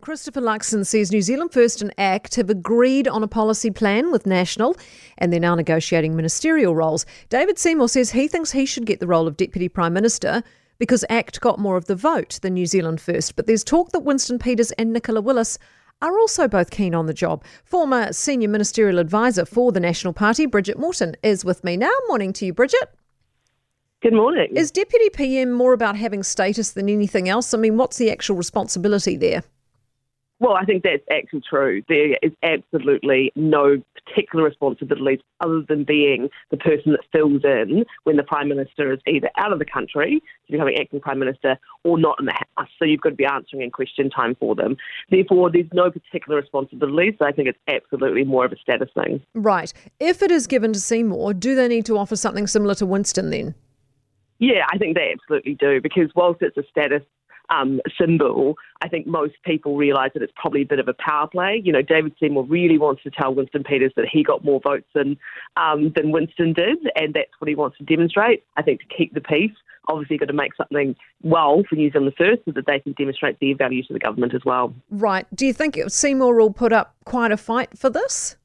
Christopher Luxon says New Zealand First and ACT have agreed on a policy plan with National and they're now negotiating ministerial roles. David Seymour says he thinks he should get the role of Deputy Prime Minister because ACT got more of the vote than New Zealand First. But there's talk that Winston Peters and Nicola Willis are also both keen on the job. Former Senior Ministerial Advisor for the National Party, Brigitte Morten, is with me now. Morning to you, Brigitte. Good morning. Is Deputy PM more about having status than anything else? I mean, what's the actual responsibility there? Well, I think that's actually true. There is absolutely no particular responsibilities other than being the person that fills in when the Prime Minister is either out of the country, to becoming acting Prime Minister, or not in the House. So you've got to be answering in question time for them. Therefore, there's no particular responsibilities. So I think it's absolutely more of a status thing. Right. If it is given to Seymour, do they need to offer something similar to Winston then? Yeah, I think they absolutely do because whilst it's a status um, symbol, I think most people realise that it's probably a bit of a power play. You know, David Seymour really wants to tell Winston Peters that he got more votes than um, than Winston did, and that's what he wants to demonstrate. I think to keep the peace, obviously you've got to make something well for New Zealand first, so that they can demonstrate their value to the government as well. Right. Do you think Seymour will put up quite a fight for this?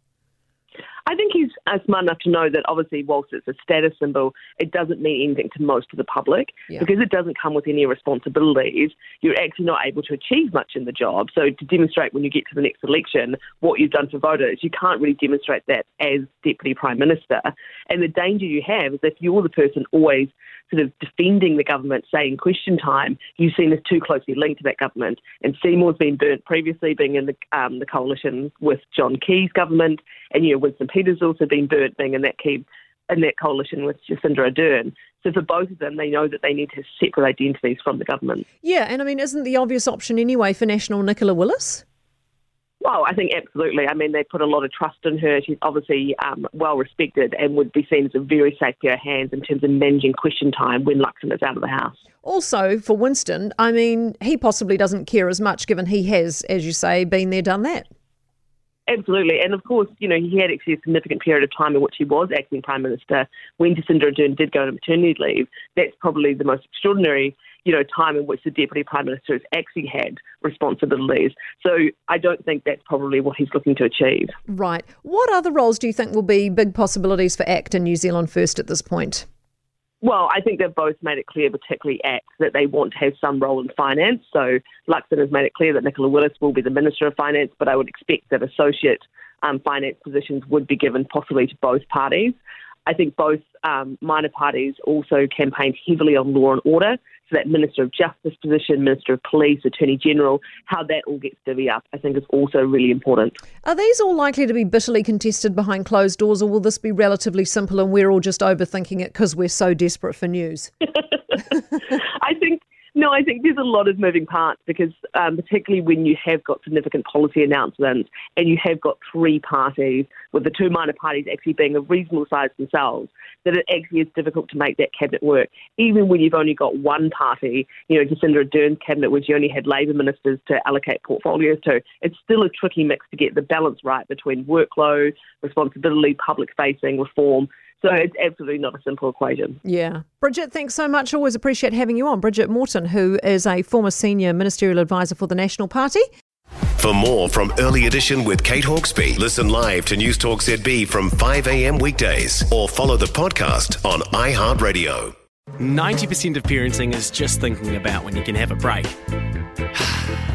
I think he's uh, smart enough to know that obviously, whilst it's a status symbol, it doesn't mean anything to most of the public yeah. because it doesn't come with any responsibilities. You're actually not able to achieve much in the job. So, to demonstrate when you get to the next election what you've done for voters, you can't really demonstrate that as Deputy Prime Minister. And the danger you have is if you're the person always sort of defending the government, say in question time, you've seen as too closely linked to that government. And Seymour's been burnt previously, being in the, um, the coalition with John Key's government, and you know Winston Peters also been burnt being in that key in that coalition with Jacinda Ardern. So for both of them, they know that they need to have separate identities from the government. Yeah, and I mean, isn't the obvious option anyway for National Nicola Willis? Well, I think absolutely. I mean, they put a lot of trust in her. She's obviously um, well respected and would be seen as a very safe pair of hands in terms of managing question time when Luxon is out of the house. Also, for Winston, I mean, he possibly doesn't care as much given he has, as you say, been there, done that. Absolutely. And of course, you know, he had actually a significant period of time in which he was acting Prime Minister when Jacinda Ardern did go on maternity leave. That's probably the most extraordinary, you know, time in which the Deputy Prime Minister has actually had responsibilities. So I don't think that's probably what he's looking to achieve. Right. What other roles do you think will be big possibilities for ACT and New Zealand First at this point? Well, I think they've both made it clear, particularly ACT, that they want to have some role in finance. So Luxon has made it clear that Nicola Willis will be the Minister of Finance, but I would expect that associate um, finance positions would be given possibly to both parties. I think both um, minor parties also campaigned heavily on law and order. So that Minister of Justice position, Minister of Police, Attorney General, how that all gets divvied up, I think is also really important. Are these all likely to be bitterly contested behind closed doors, or will this be relatively simple and we're all just overthinking it because we're so desperate for news? I think no, I think there's a lot of moving parts because, um, particularly when you have got significant policy announcements and you have got three parties, with the two minor parties actually being of reasonable size themselves, that it actually is difficult to make that cabinet work. Even when you've only got one party, you know, Jacinda Ardern's cabinet, which you only had Labor ministers to allocate portfolios to, it's still a tricky mix to get the balance right between workload, responsibility, public facing, reform. So it's absolutely not a simple equation. Yeah. Brigitte, thanks so much. Always appreciate having you on. Brigitte Morten, who is a former senior ministerial advisor for the National Party. For more from Early Edition with Kate Hawkesby, listen live to News Talk ZB from 5 a.m. weekdays or follow the podcast on iHeartRadio. 90% of parenting is just thinking about when you can have a break.